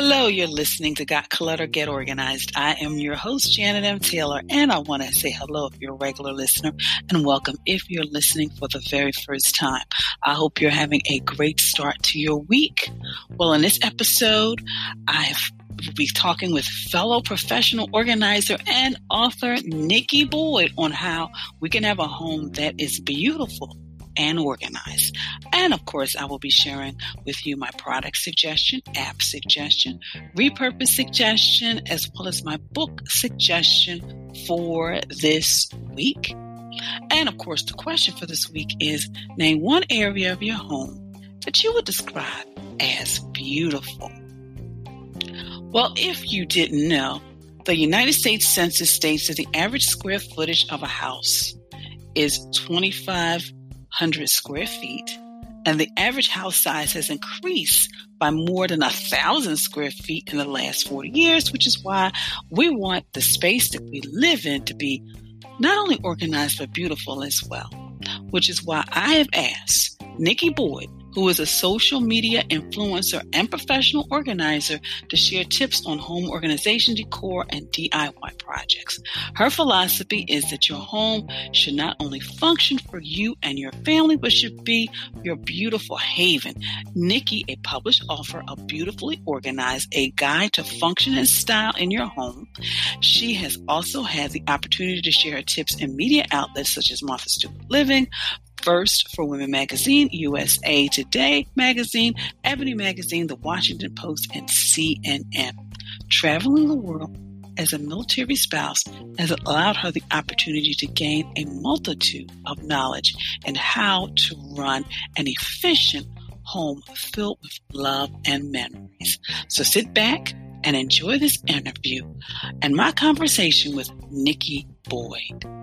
Hello, you're listening to Got Clutter, Get Organized. I am your host, Janet M. Taylor, and I want to say hello if you're a regular listener and welcome if you're listening for the very first time. I hope you're having a great start to your week. Well, in this episode, I've will be talking with fellow professional organizer and author Nikki Boyd on how we can have a home that is beautiful and organized. And of course, I will be sharing with you my product suggestion, app suggestion, repurpose suggestion, as well as my book suggestion for this week. And of course, the question for this week is name one area of your home that you would describe as beautiful. Well, if you didn't know, the United States Census states that the average square footage of a house is 25 100 square feet, and the average house size has increased by more than a thousand square feet in the last 40 years, which is why we want the space that we live in to be not only organized but beautiful as well. Which is why I have asked Nikki Boyd who is a social media influencer and professional organizer to share tips on home organization, decor, and DIY projects. Her philosophy is that your home should not only function for you and your family, but should be your beautiful haven. Nikki, a published author of Beautifully Organized, a guide to function and style in your home. She has also had the opportunity to share her tips in media outlets such as Martha Stewart Living, First for Women Magazine, USA Today Magazine, Ebony Magazine, The Washington Post, and CNN. Traveling the world as a military spouse has allowed her the opportunity to gain a multitude of knowledge and how to run an efficient home filled with love and memories. So sit back and enjoy this interview and my conversation with Nikki Boyd.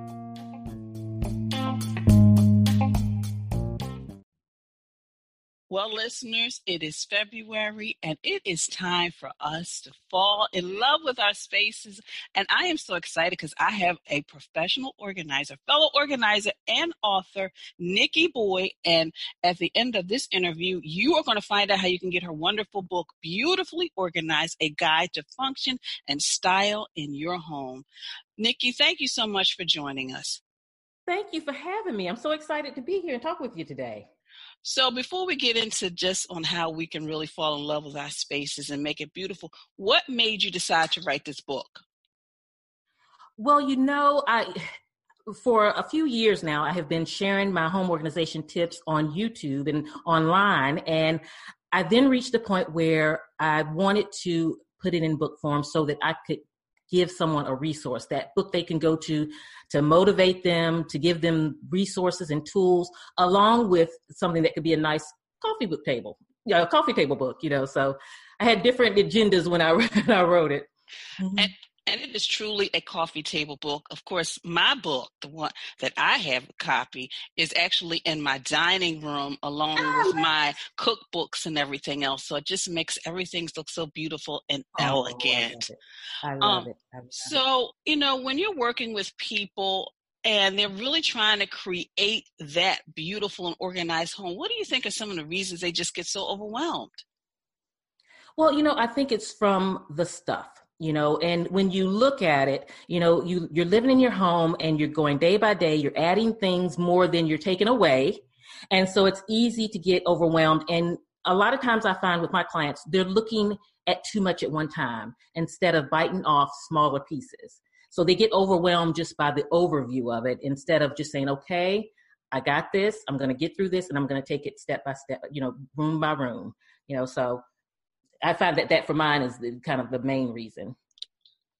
Well, listeners, it is February and it is time for us to fall in love with our spaces. And I am so excited because I have a professional organizer, fellow organizer, and author, Nikki Boyd. And at the end of this interview, you are going to find out how you can get her wonderful book, Beautifully Organized A Guide to Function and Style in Your Home. Nikki, thank you so much for joining us. Thank you for having me. I'm so excited to be here and talk with you today. So before we get into just on how we can really fall in love with our spaces and make it beautiful, what made you decide to write this book? Well, you know, I for a few years now I have been sharing my home organization tips on YouTube and online and I then reached a point where I wanted to put it in book form so that I could give someone a resource that book they can go to to motivate them to give them resources and tools along with something that could be a nice coffee book table yeah a coffee table book you know so i had different agendas when i, when I wrote it mm-hmm. and and it is truly a coffee table book. Of course, my book, the one that I have a copy, is actually in my dining room along oh, with my cookbooks and everything else. So it just makes everything look so beautiful and oh, elegant. I love, it. I love, um, it. I love so, you know, when you're working with people and they're really trying to create that beautiful and organized home, what do you think are some of the reasons they just get so overwhelmed? Well, you know, I think it's from the stuff you know and when you look at it you know you you're living in your home and you're going day by day you're adding things more than you're taking away. And so it's easy to get overwhelmed. And a lot of times i find with my clients they're looking at too much at one time instead of biting off smaller pieces. So they get overwhelmed just by the overview of it instead of just saying okay i got this. I'm going to get through this and i'm going to take it step by step you know room by room. You know so I find that that for mine is the, kind of the main reason.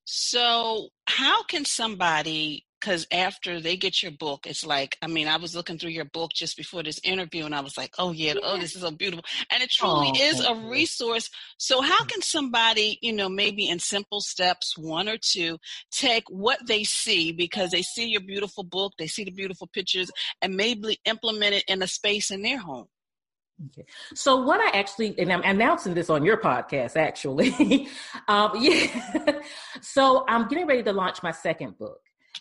So, how can somebody because after they get your book, it's like, I mean, I was looking through your book just before this interview and I was like, oh, yeah, yeah. oh, this is so beautiful. And it truly oh, is a resource. So, how can somebody, you know, maybe in simple steps, one or two, take what they see because they see your beautiful book, they see the beautiful pictures, and maybe implement it in a space in their home? Okay. So what I actually, and I'm announcing this on your podcast, actually. um, yeah. so I'm getting ready to launch my second book,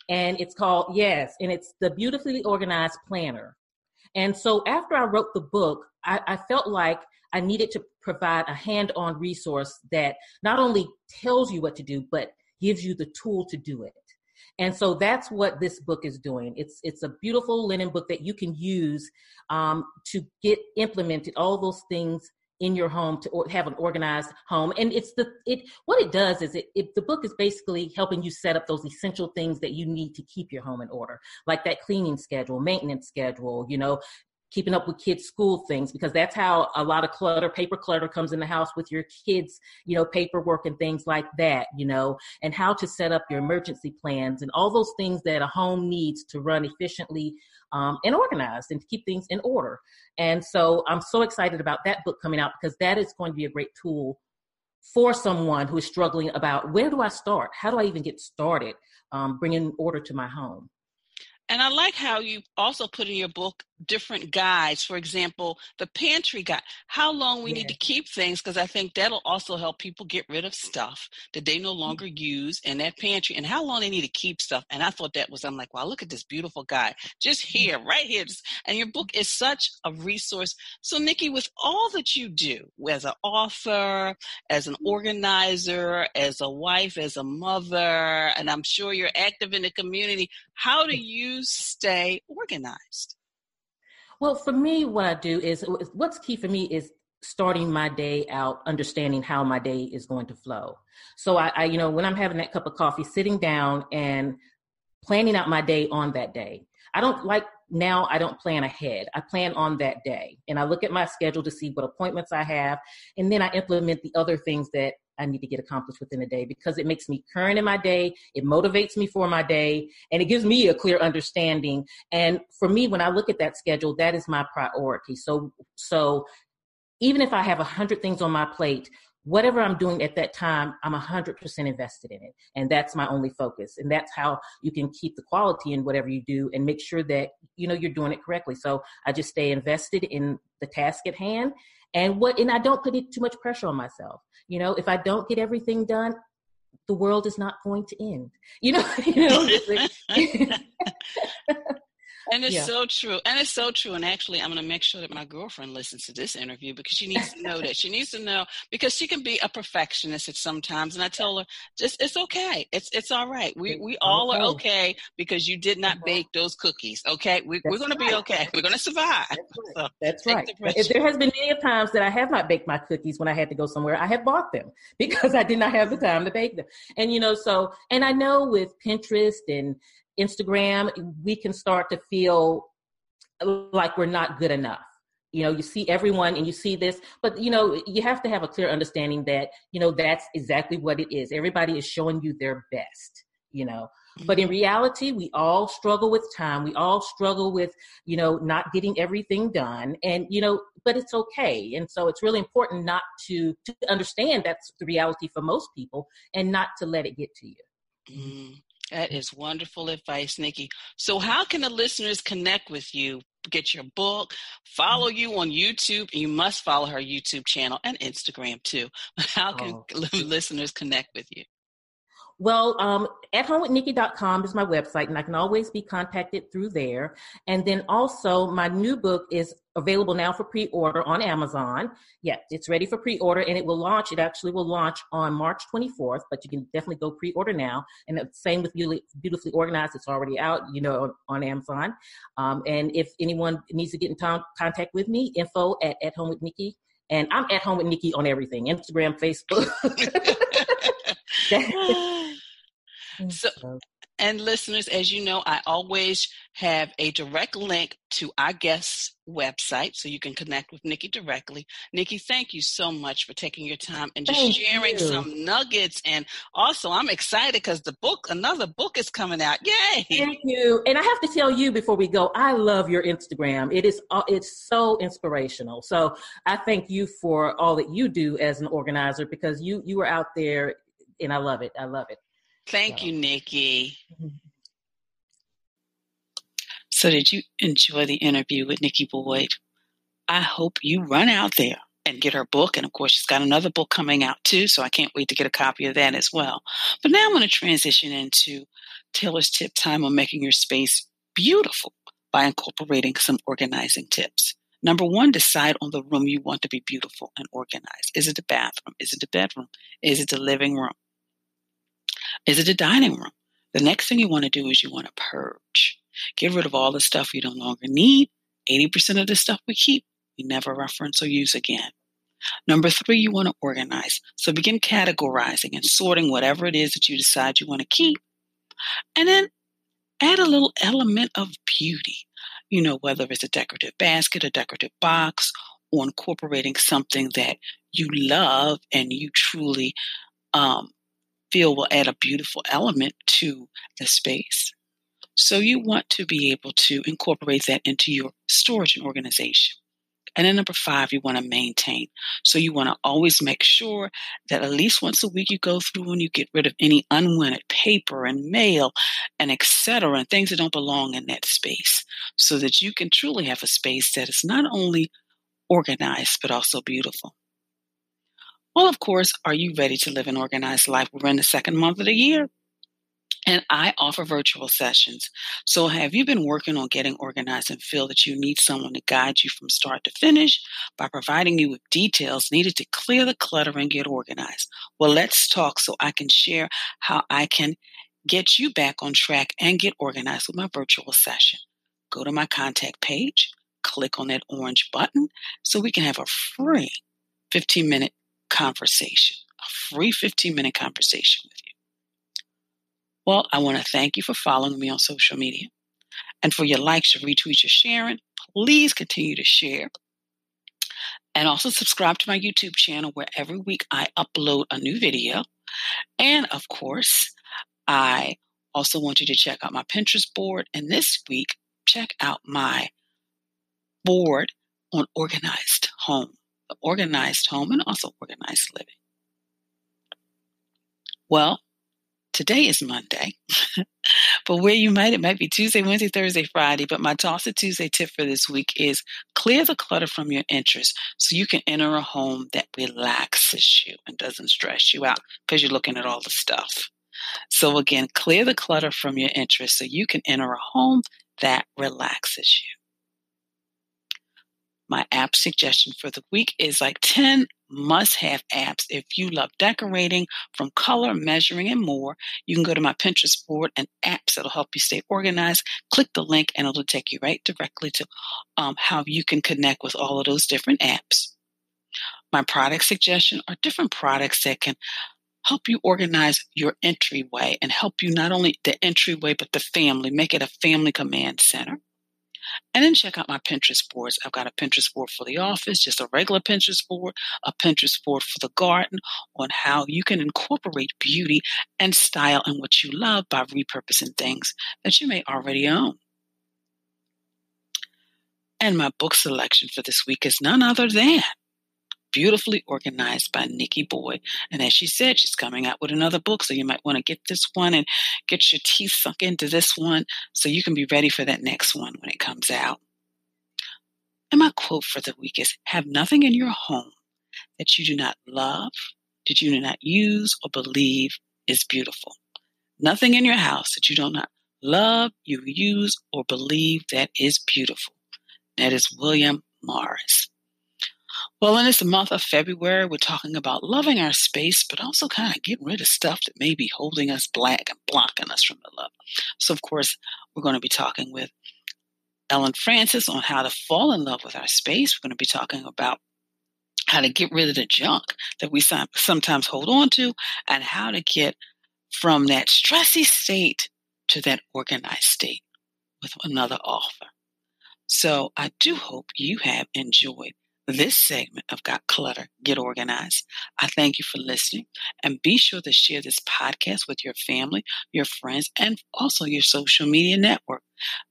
and it's called Yes, and it's the Beautifully Organized Planner. And so after I wrote the book, I, I felt like I needed to provide a hand-on resource that not only tells you what to do, but gives you the tool to do it. And so that's what this book is doing. It's it's a beautiful linen book that you can use um, to get implemented all those things in your home to or have an organized home and it's the it what it does is it, it the book is basically helping you set up those essential things that you need to keep your home in order like that cleaning schedule maintenance schedule you know keeping up with kids school things because that's how a lot of clutter paper clutter comes in the house with your kids you know paperwork and things like that you know and how to set up your emergency plans and all those things that a home needs to run efficiently um, and organized and to keep things in order. And so i'm so excited about that book coming out because that is going to be a great tool for someone who is struggling about where do i start? How do i even get started um, bringing order to my home? And I like how you also put in your book different guides. For example, the pantry guide, how long we need to keep things, because I think that'll also help people get rid of stuff that they no mm-hmm. longer use in that pantry and how long they need to keep stuff. And I thought that was, I'm like, wow, look at this beautiful guide just mm-hmm. here, right here. And your book is such a resource. So, Nikki, with all that you do as an author, as an mm-hmm. organizer, as a wife, as a mother, and I'm sure you're active in the community, how do you stay organized? Well, for me, what I do is what's key for me is starting my day out understanding how my day is going to flow. So I, I, you know, when I'm having that cup of coffee, sitting down and planning out my day on that day. I don't like now I don't plan ahead. I plan on that day and I look at my schedule to see what appointments I have and then I implement the other things that I need to get accomplished within a day because it makes me current in my day, it motivates me for my day, and it gives me a clear understanding. And for me, when I look at that schedule, that is my priority. So, so even if I have a hundred things on my plate, whatever I'm doing at that time, I'm a hundred percent invested in it, and that's my only focus. And that's how you can keep the quality in whatever you do and make sure that you know you're doing it correctly. So I just stay invested in the task at hand, and what and I don't put too much pressure on myself. You know, if I don't get everything done, the world is not going to end. You know, you know. And it's yeah. so true. And it's so true. And actually, I'm going to make sure that my girlfriend listens to this interview because she needs to know that. She needs to know because she can be a perfectionist at sometimes. And I tell her, just it's okay. It's it's all right. We we all are okay because you did not uh-huh. bake those cookies. Okay, we, are going to be okay. We're going to survive. That's right. So That's right. there has been many times that I have not baked my cookies when I had to go somewhere. I have bought them because I did not have the time to bake them. And you know, so and I know with Pinterest and Instagram, we can start to feel like we're not good enough. You know, you see everyone and you see this, but you know, you have to have a clear understanding that, you know, that's exactly what it is. Everybody is showing you their best, you know. But in reality, we all struggle with time. We all struggle with, you know, not getting everything done. And, you know, but it's okay. And so it's really important not to, to understand that's the reality for most people and not to let it get to you. Mm. That is wonderful advice, Nikki. So, how can the listeners connect with you? Get your book, follow you on YouTube, you must follow her YouTube channel and Instagram too. How can oh. listeners connect with you? Well, um, at homewithnikki.com is my website, and I can always be contacted through there. And then also, my new book is available now for pre order on Amazon. Yeah, it's ready for pre order, and it will launch. It actually will launch on March 24th, but you can definitely go pre order now. And the same with Beautifully Organized, it's already out, you know, on Amazon. Um, and if anyone needs to get in t- contact with me, info at, at home with Nikki. And I'm at home with Nikki on everything Instagram, Facebook. so, and listeners, as you know, I always have a direct link to our guest's website so you can connect with Nikki directly. Nikki, thank you so much for taking your time and just thank sharing you. some nuggets. And also, I'm excited because the book, another book is coming out. Yay! Thank you. And I have to tell you before we go, I love your Instagram. It is uh, it's so inspirational. So I thank you for all that you do as an organizer because you you are out there and I love it. I love it. Thank so. you, Nikki. Mm-hmm. So, did you enjoy the interview with Nikki Boyd? I hope you run out there and get her book. And of course, she's got another book coming out too. So, I can't wait to get a copy of that as well. But now I'm going to transition into Taylor's tip time on making your space beautiful by incorporating some organizing tips. Number one, decide on the room you want to be beautiful and organized. Is it the bathroom? Is it the bedroom? Is it the living room? Is it the dining room? The next thing you want to do is you want to purge. Get rid of all the stuff you no longer need. 80% of the stuff we keep, we never reference or use again. Number three, you want to organize. So begin categorizing and sorting whatever it is that you decide you want to keep. And then add a little element of beauty you know, whether it's a decorative basket, a decorative box, or incorporating something that you love and you truly um, feel will add a beautiful element to the space. So you want to be able to incorporate that into your storage and organization. And then number five, you want to maintain. So you want to always make sure that at least once a week you go through and you get rid of any unwanted paper and mail and etc. and things that don't belong in that space so that you can truly have a space that is not only organized but also beautiful. Well, of course, are you ready to live an organized life? We're in the second month of the year. And I offer virtual sessions. So, have you been working on getting organized and feel that you need someone to guide you from start to finish by providing you with details needed to clear the clutter and get organized? Well, let's talk so I can share how I can get you back on track and get organized with my virtual session. Go to my contact page, click on that orange button so we can have a free 15 minute conversation, a free 15 minute conversation with you. Well, I want to thank you for following me on social media and for your likes, your retweets, your sharing. Please continue to share. And also subscribe to my YouTube channel where every week I upload a new video. And of course, I also want you to check out my Pinterest board. And this week, check out my board on organized home, organized home, and also organized living. Well, Today is Monday, but where you might, it might be Tuesday, Wednesday, Thursday, Friday. But my Toss It Tuesday tip for this week is clear the clutter from your interests so you can enter a home that relaxes you and doesn't stress you out because you're looking at all the stuff. So, again, clear the clutter from your interests so you can enter a home that relaxes you my app suggestion for the week is like 10 must have apps. If you love decorating from color, measuring, and more, you can go to my Pinterest board and apps that'll help you stay organized. Click the link and it'll take you right directly to um, how you can connect with all of those different apps. My product suggestion are different products that can help you organize your entryway and help you not only the entryway, but the family, make it a family command center. And then check out my Pinterest boards. I've got a Pinterest board for the office, just a regular Pinterest board, a Pinterest board for the garden on how you can incorporate beauty and style in what you love by repurposing things that you may already own. And my book selection for this week is none other than beautifully organized by Nikki Boyd. And as she said, she's coming out with another book. So you might want to get this one and get your teeth sunk into this one so you can be ready for that next one when it comes out. And my quote for the week is Have nothing in your home that you do not love, that you do not use or believe is beautiful. Nothing in your house that you do not love, you use, or believe that is beautiful. That is William Morris. Well, in this month of February, we're talking about loving our space, but also kind of getting rid of stuff that may be holding us back and blocking us from the love. So, of course, we're going to be talking with Ellen Francis on how to fall in love with our space. We're going to be talking about how to get rid of the junk that we sometimes hold on to and how to get from that stressy state to that organized state with another author. So I do hope you have enjoyed this segment of Got Clutter, Get Organized. I thank you for listening and be sure to share this podcast with your family, your friends, and also your social media network.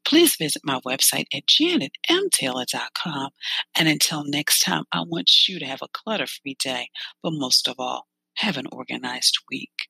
Please visit my website at janetmtaylor.com. And until next time, I want you to have a clutter free day, but most of all, have an organized week.